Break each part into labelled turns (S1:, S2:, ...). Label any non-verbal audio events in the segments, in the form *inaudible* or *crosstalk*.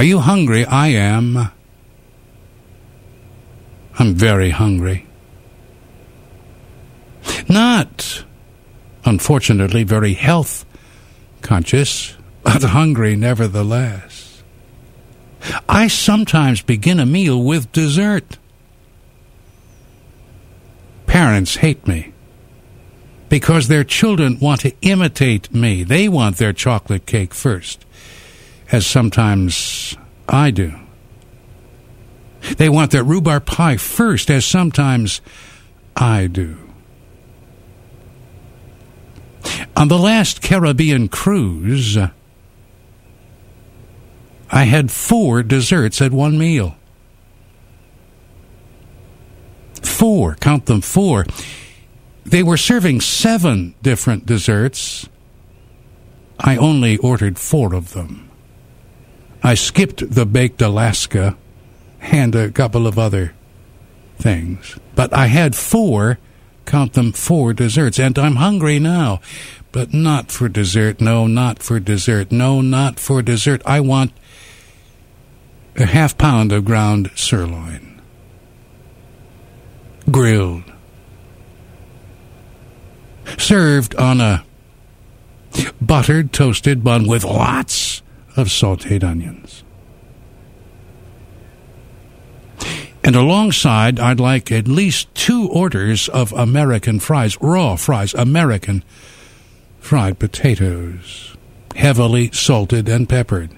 S1: Are you hungry? I am. I'm very hungry. Not, unfortunately, very health conscious, but hungry nevertheless. I sometimes begin a meal with dessert. Parents hate me because their children want to imitate me. They want their chocolate cake first, as sometimes I do. They want their rhubarb pie first, as sometimes I do. On the last Caribbean cruise, I had four desserts at one meal. Four, count them four. They were serving seven different desserts. I only ordered four of them. I skipped the baked Alaska and a couple of other things. But I had four, count them four desserts, and I'm hungry now. But not for dessert. No, not for dessert. No, not for dessert. I want a half pound of ground sirloin. Grilled. Served on a buttered toasted bun with lots of sauteed onions. And alongside, I'd like at least two orders of American fries, raw fries, American fried potatoes, heavily salted and peppered.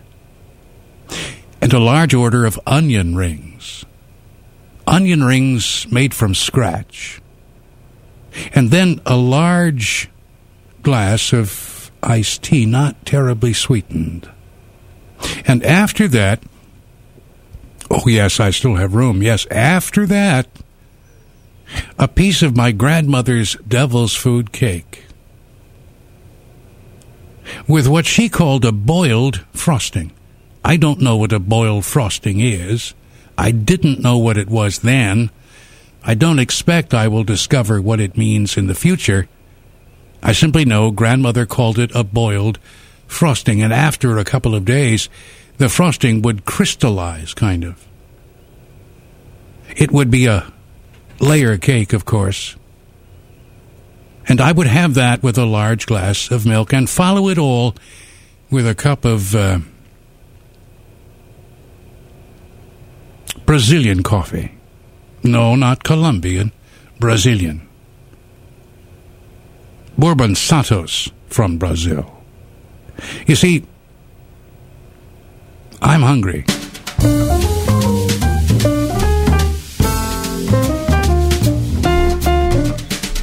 S1: And a large order of onion rings. Onion rings made from scratch. And then a large glass of iced tea, not terribly sweetened. And after that, Oh, yes, I still have room. Yes, after that, a piece of my grandmother's devil's food cake with what she called a boiled frosting. I don't know what a boiled frosting is. I didn't know what it was then. I don't expect I will discover what it means in the future. I simply know grandmother called it a boiled frosting, and after a couple of days, the frosting would crystallize, kind of. It would be a layer cake, of course. And I would have that with a large glass of milk and follow it all with a cup of uh, Brazilian coffee. No, not Colombian, Brazilian. Bourbon Santos from Brazil. You see, I'm hungry.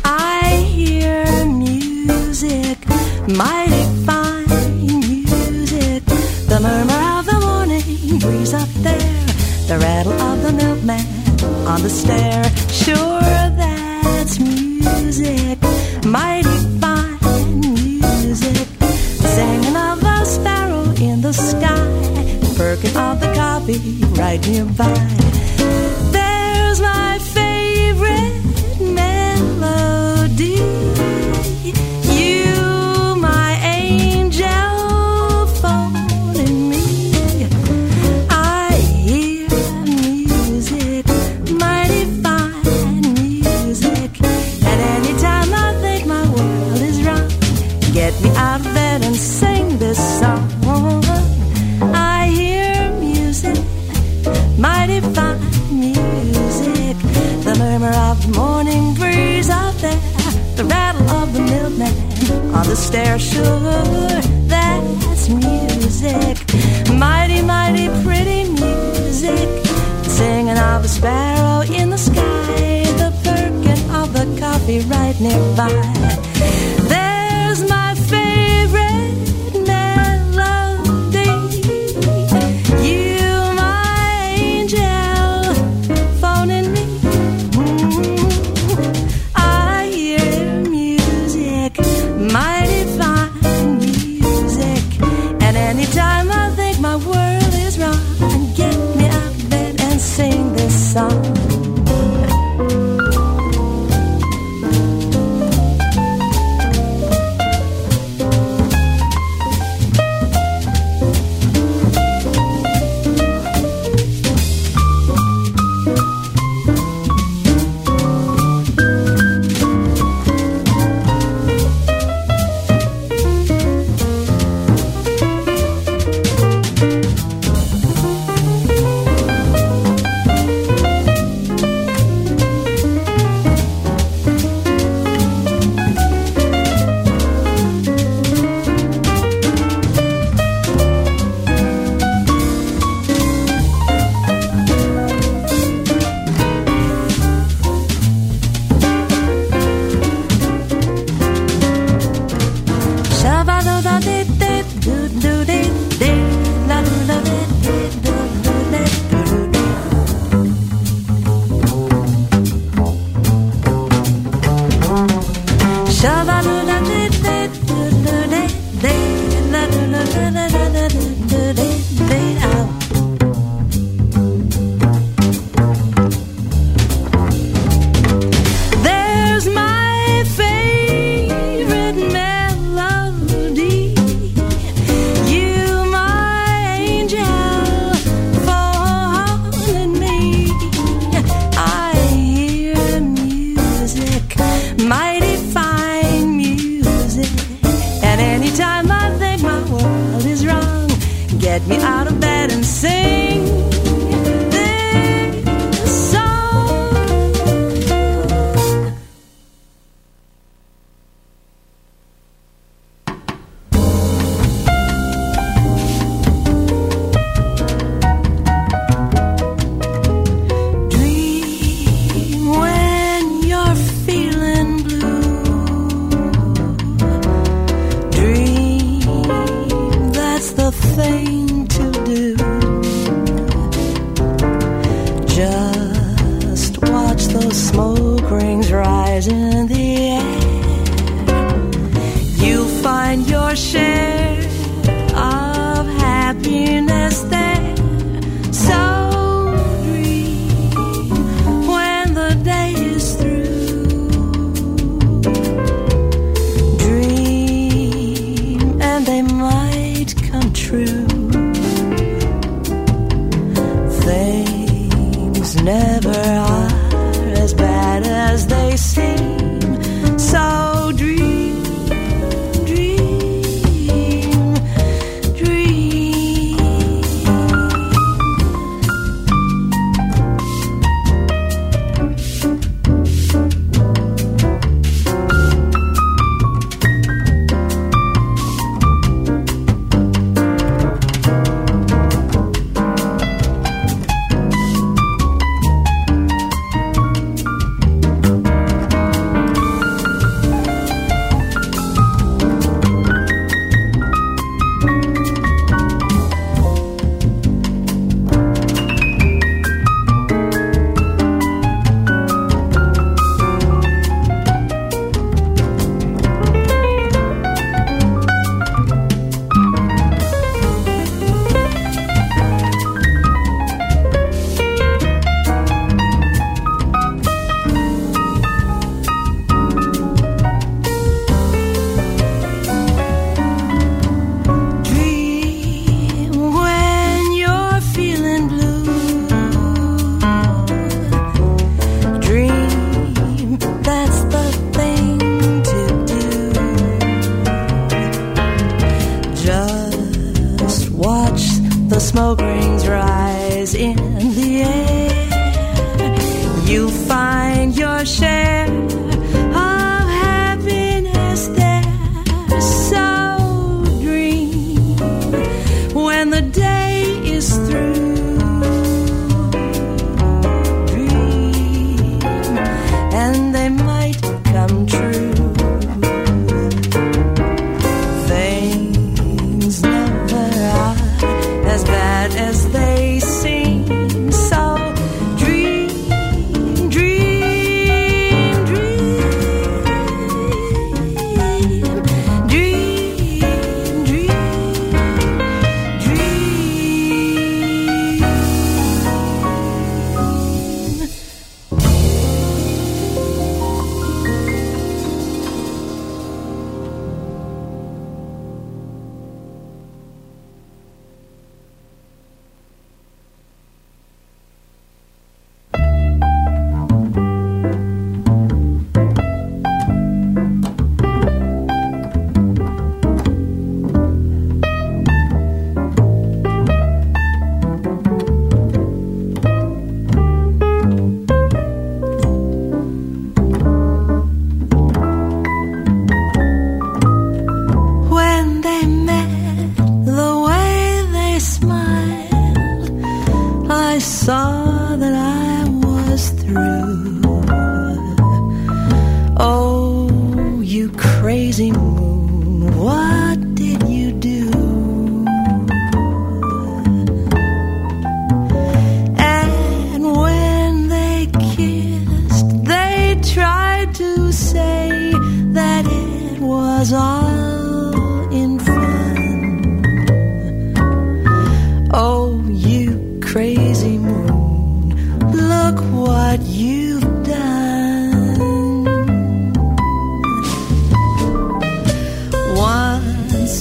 S2: I hear music, mighty fine music. The murmur of the morning breeze up there, the rattle of the milkman on the stair. Sure, that's music, mighty the perking of the coffee right nearby. There's my favorite melody.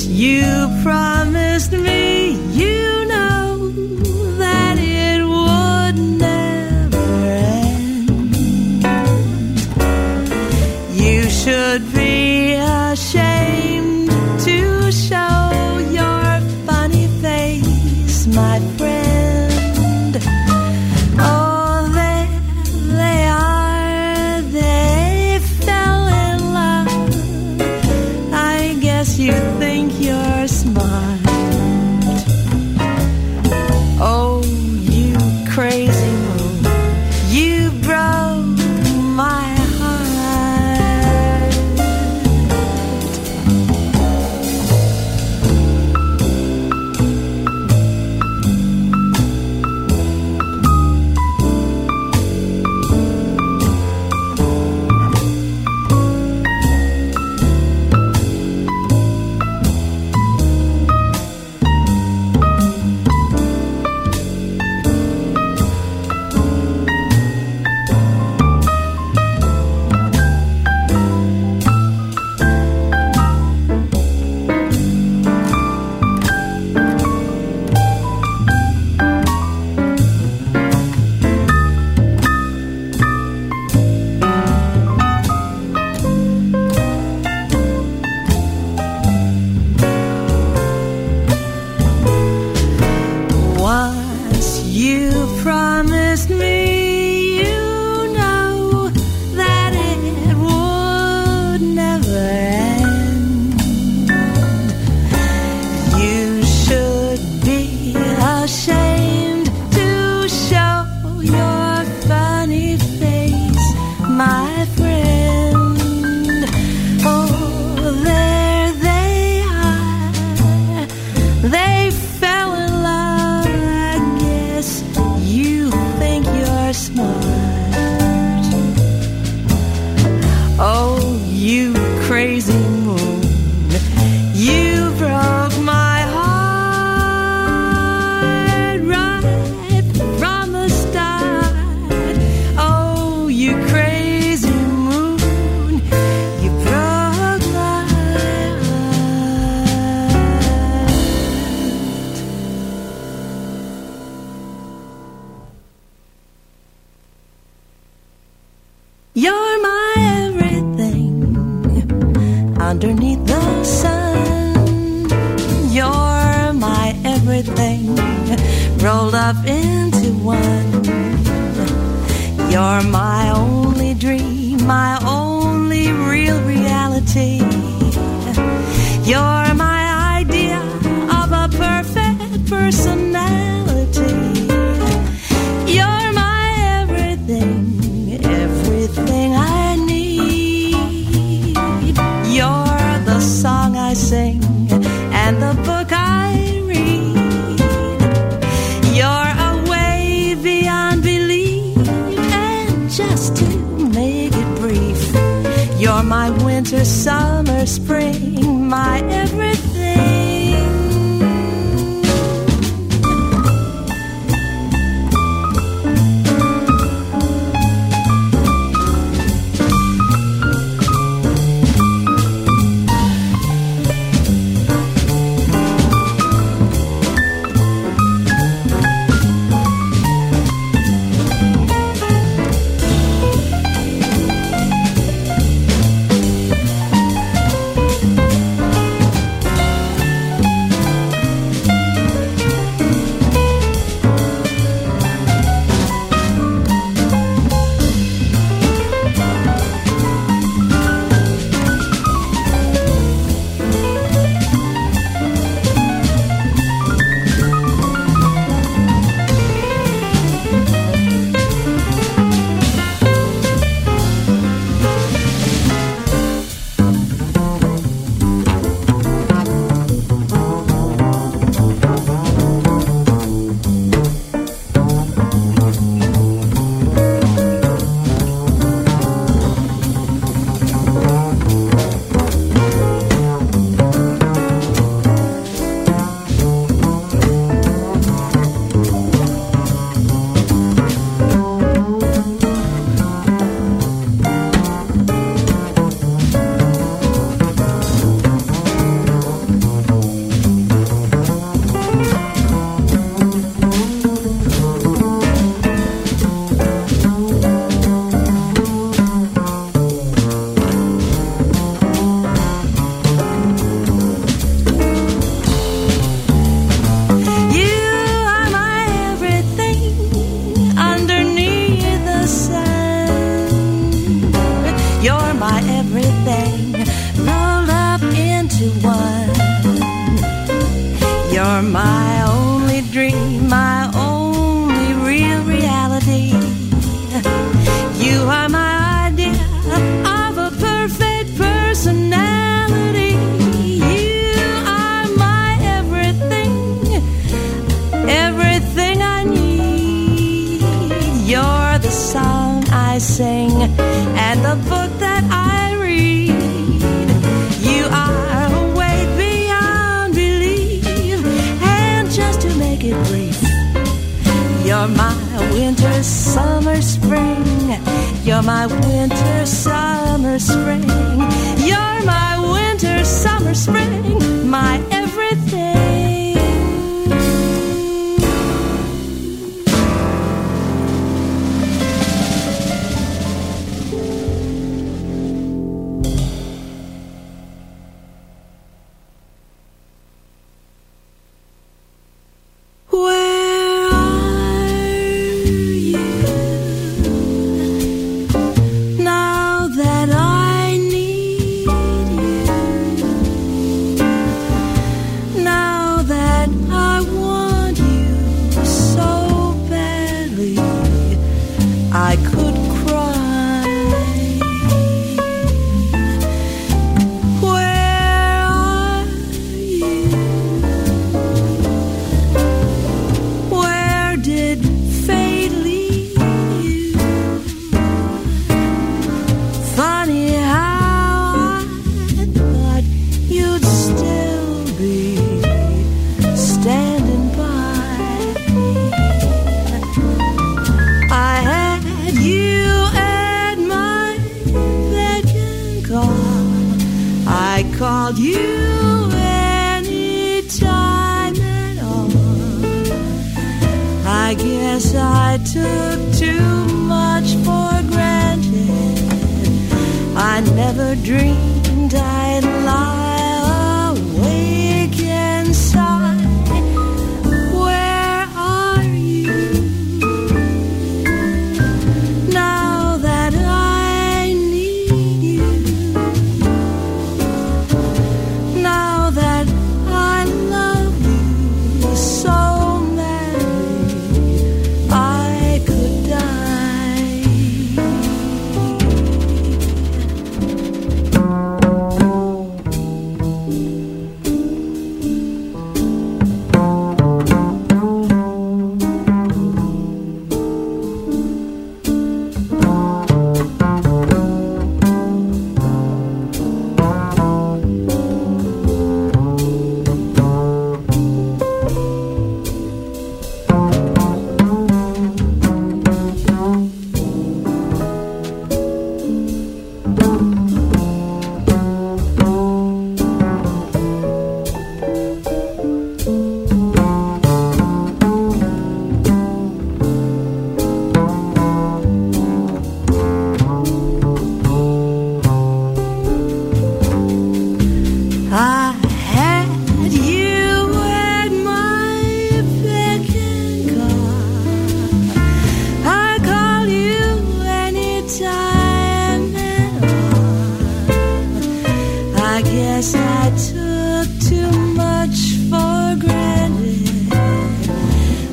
S2: You promised winter, summer, spring, my everything. You're my winter, summer, spring. You're my winter, summer, spring. My I called you anytime at all. I guess I took too much for granted. I never dreamed I'd lie.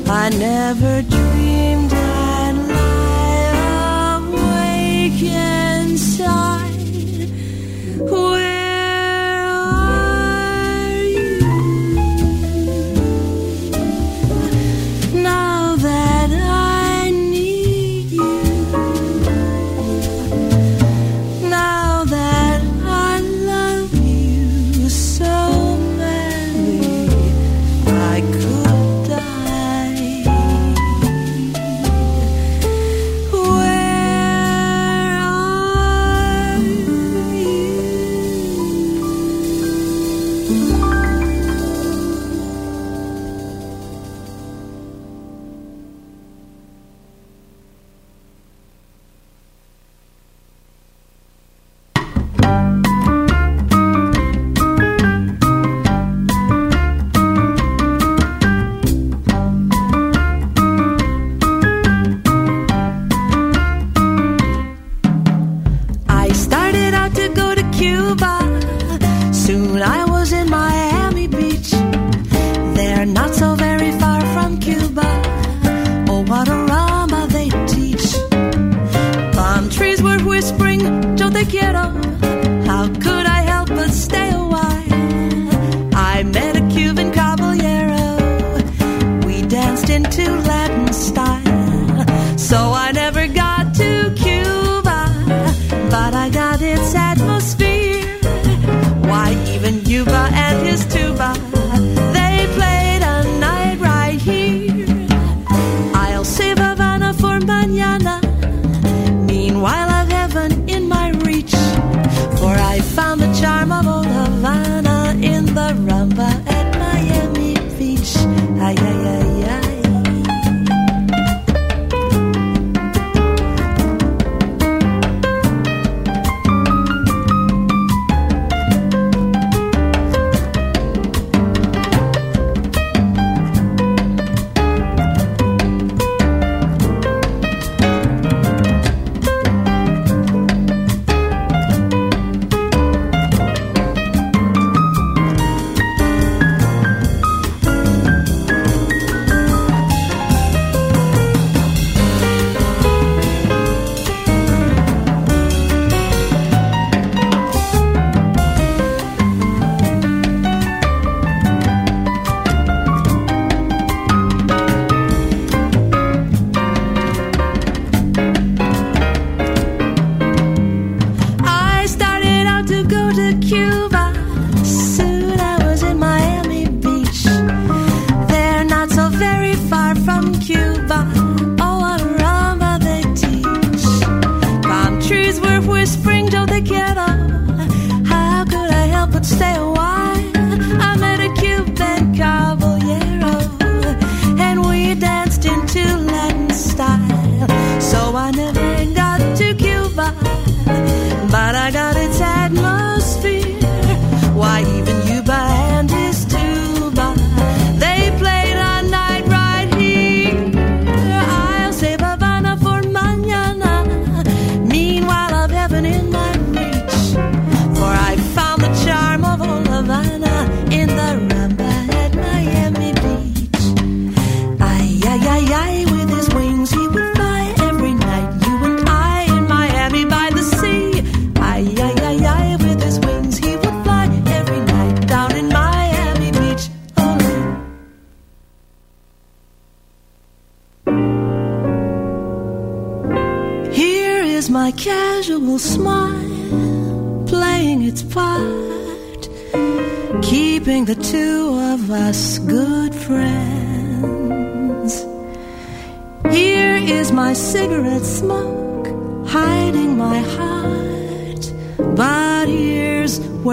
S2: I never dreamed I'd lie awake inside.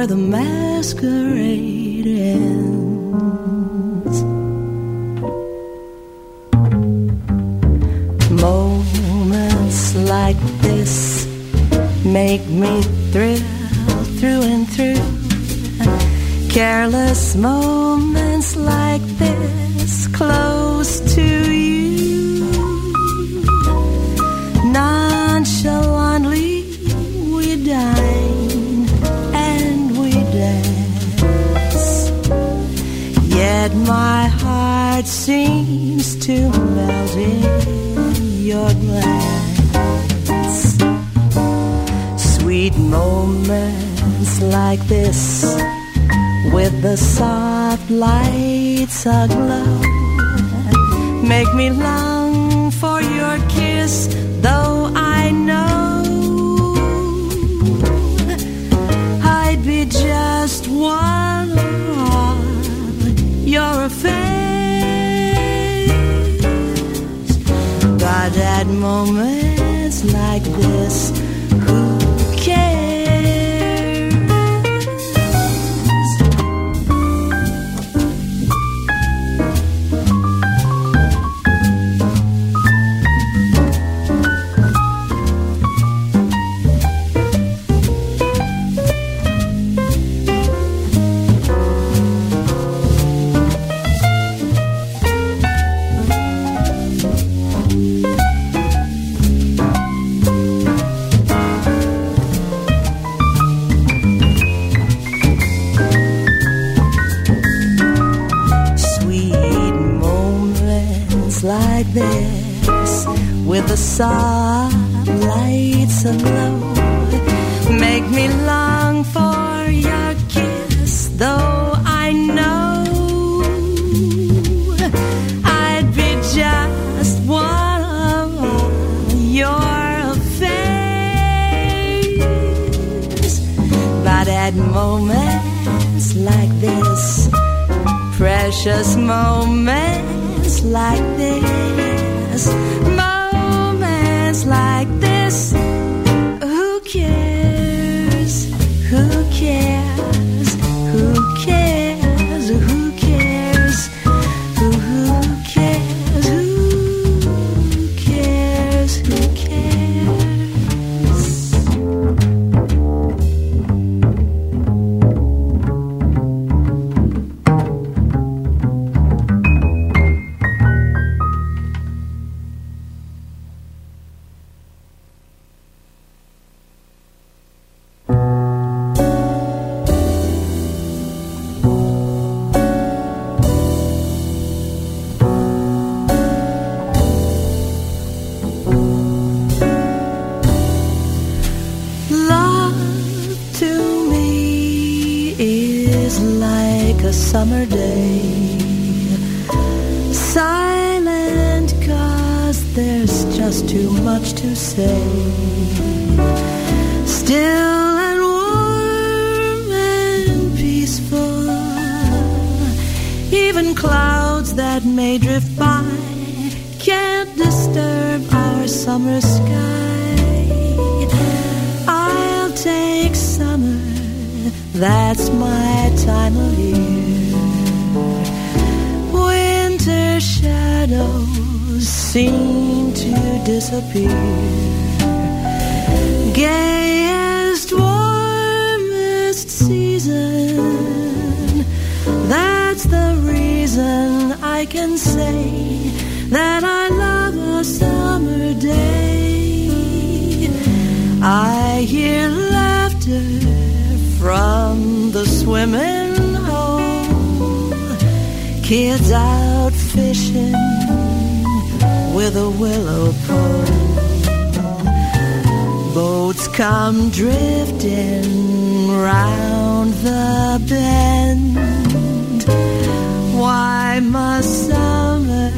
S2: The masquerade much disappear. Gayest, warmest season. That's the reason I can say that I love a summer day. I hear laughter from the swimming hole, kids out fishing a willow pole. Boats come drifting round the bend. Why must summer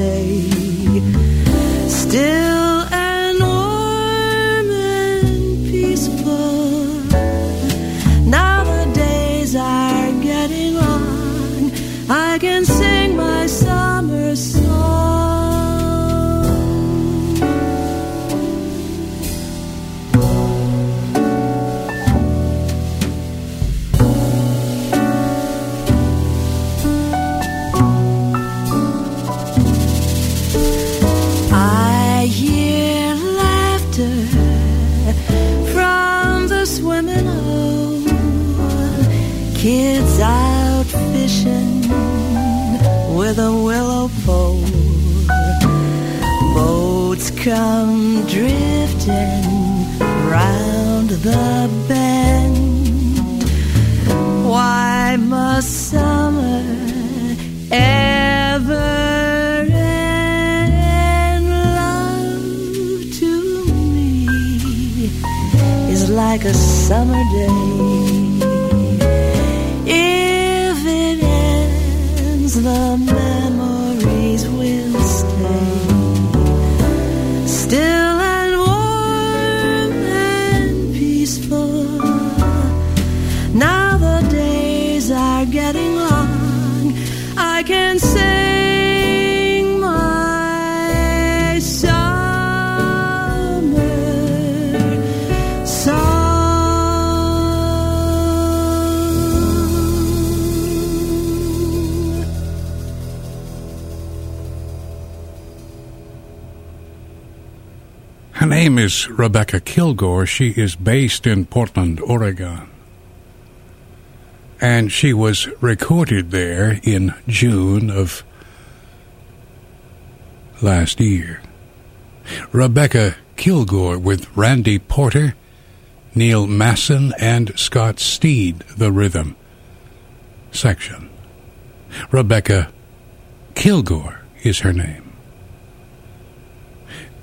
S2: will
S1: Kilgore. She is based in Portland, Oregon. And she was recorded there in June of last year. Rebecca Kilgore with Randy Porter, Neil Masson, and Scott Steed, the rhythm section. Rebecca Kilgore is her name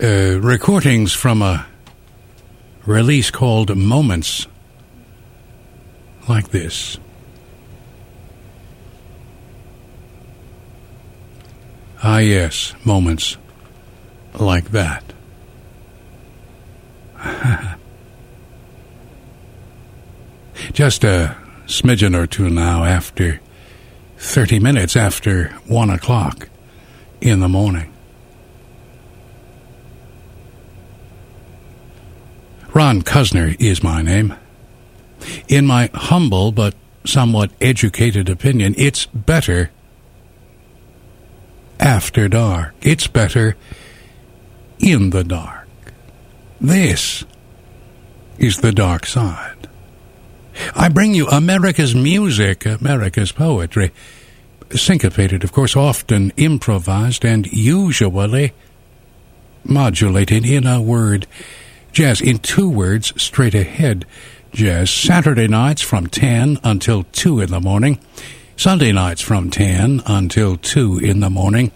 S1: uh, recordings from a release called Moments like this. Ah, yes, moments like that. *laughs* Just a smidgen or two now after 30 minutes after 1 o'clock in the morning. Ron Cuzner is my name. In my humble but somewhat educated opinion, it's better after dark. It's better in the dark. This is the dark side. I bring you America's music, America's poetry, syncopated, of course, often improvised, and usually modulated in a word Jazz in two words, straight ahead. Jazz Saturday nights from 10 until 2 in the morning. Sunday nights from 10 until 2 in the morning.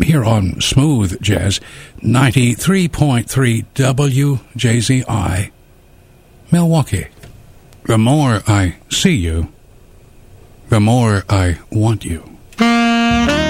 S1: Here on Smooth Jazz, 93.3 WJZI, Milwaukee. The more I see you, the more I want you.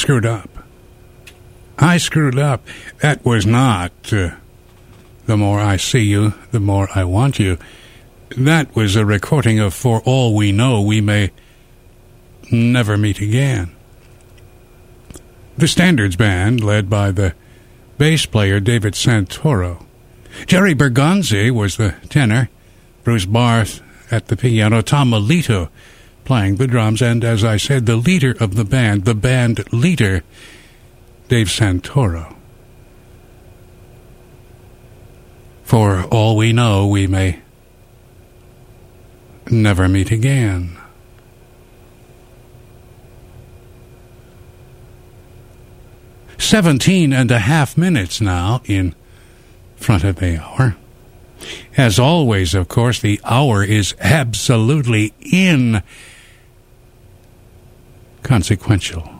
S2: Screwed up. I screwed up. That was not uh, the more I see you, the more I want you. That was a recording of For All We Know We May Never Meet Again. The Standards Band, led by the bass player David Santoro. Jerry Bergonzi was the tenor, Bruce Barth at the piano, Tom Melito playing the drums, and as I said, the leader of the band, the band leader, Dave Santoro. For all we know, we may never meet again. Seventeen and a half minutes now in front of the hour. As always, of course, the hour is absolutely inconsequential.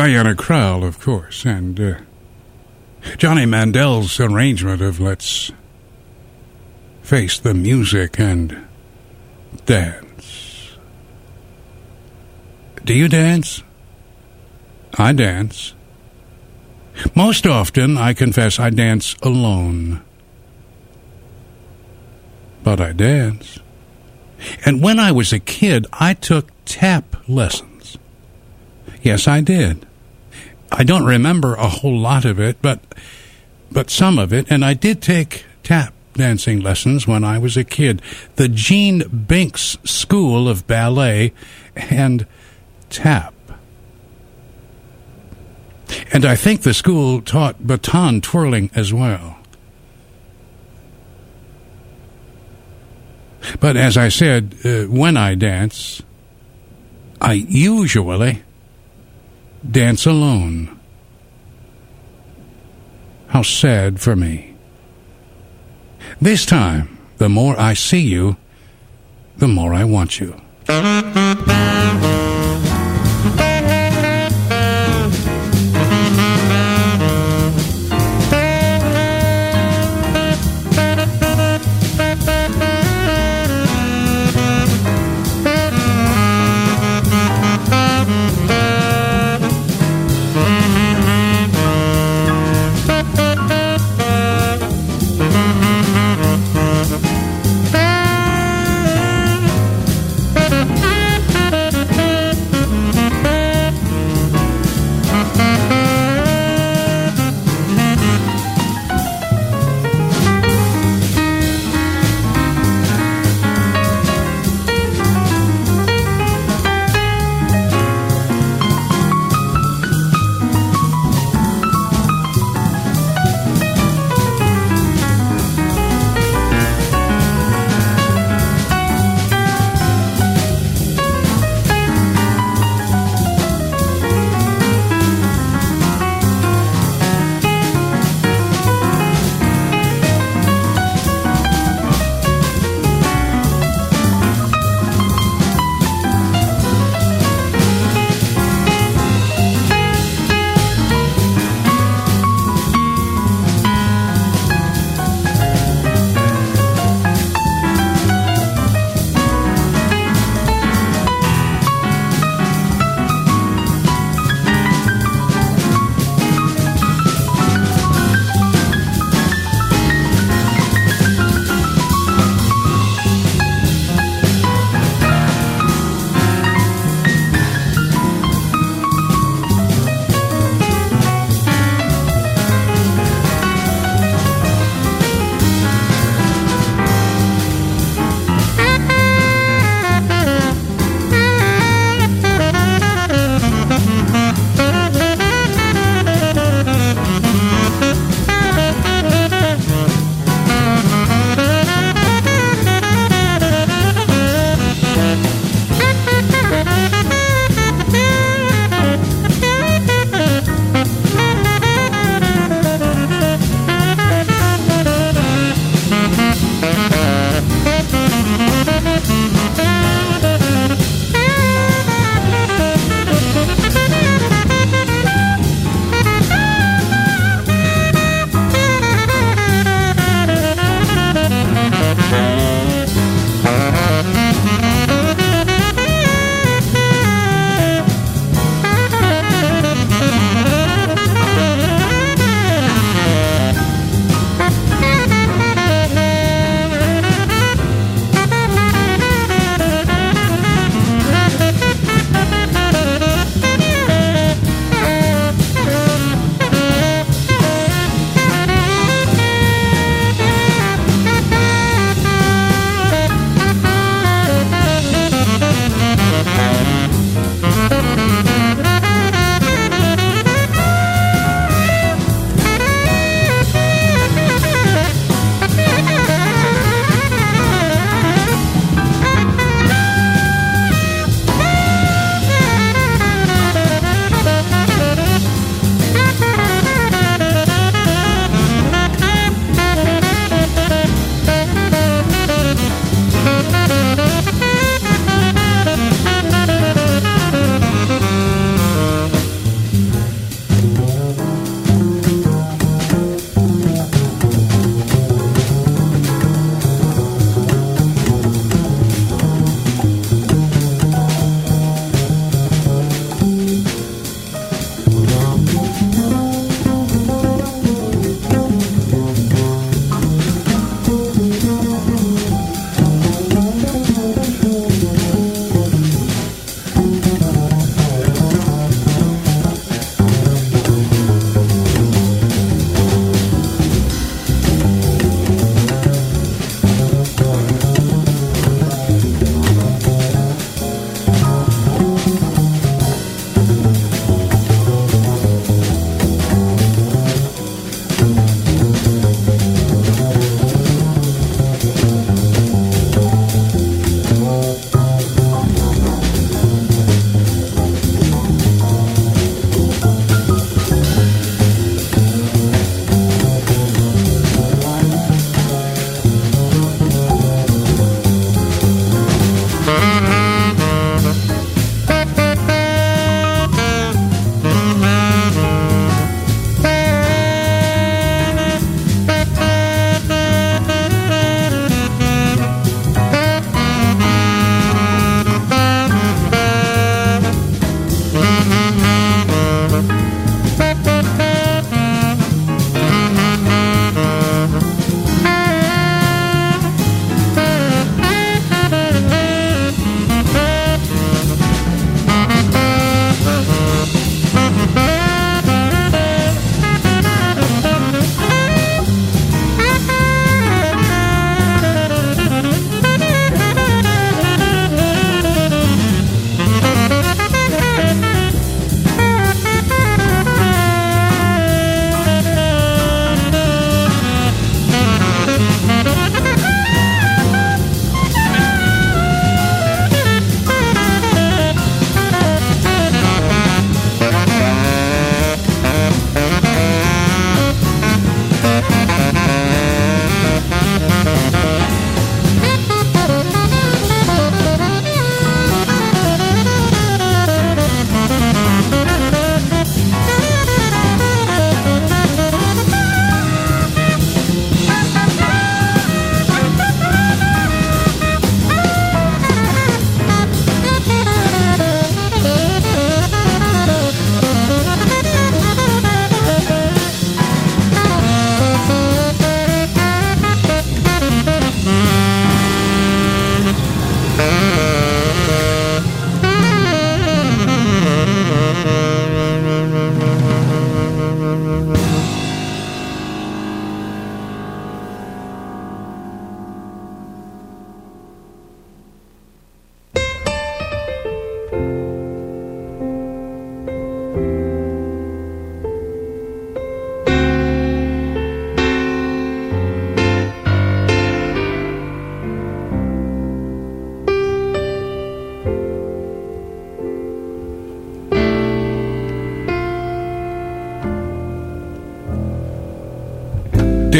S1: Diana Krall, of course, and uh, Johnny Mandel's arrangement of Let's Face the Music and Dance. Do you dance? I dance. Most often, I confess, I dance alone. But I dance. And when I was a kid, I took tap lessons. Yes, I did. I don't remember a whole lot of it, but but some of it, and I did take tap dancing lessons when I was a kid. The Jean Binks School of Ballet and tap. And I think the school taught baton twirling as well. But as I said, uh, when I dance, I usually dance alone. How sad for me. This time, the more I see you, the more I want you.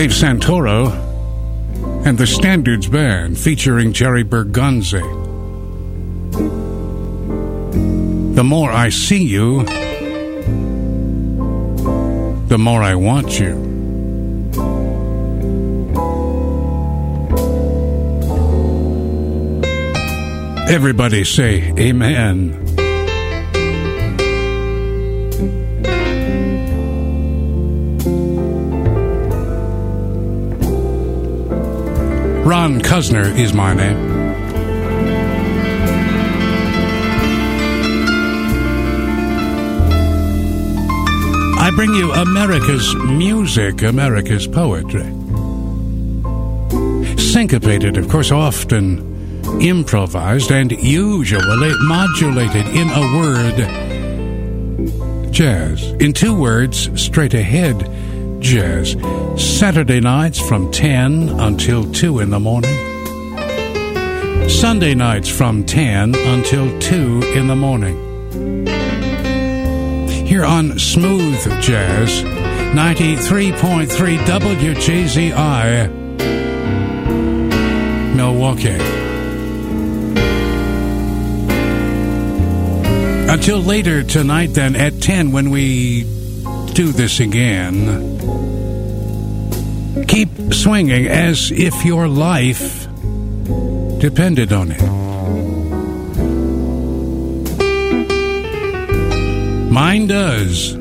S1: Dave Santoro and the Standards Band featuring Jerry Bergonzi. The more I see you, the more I want you. Everybody say amen. Ron Cuzner is my name. I bring you America's music, America's poetry. Syncopated, of course, often improvised and usually modulated in a word jazz. In two words, straight ahead jazz. Saturday nights from 10 until 2 in the morning. Sunday nights from 10 until 2 in the morning. Here on Smooth Jazz, 93.3 WJZI, Milwaukee. Until later tonight, then, at 10, when we do this again, keep swinging as if your life depended on it. Mine does.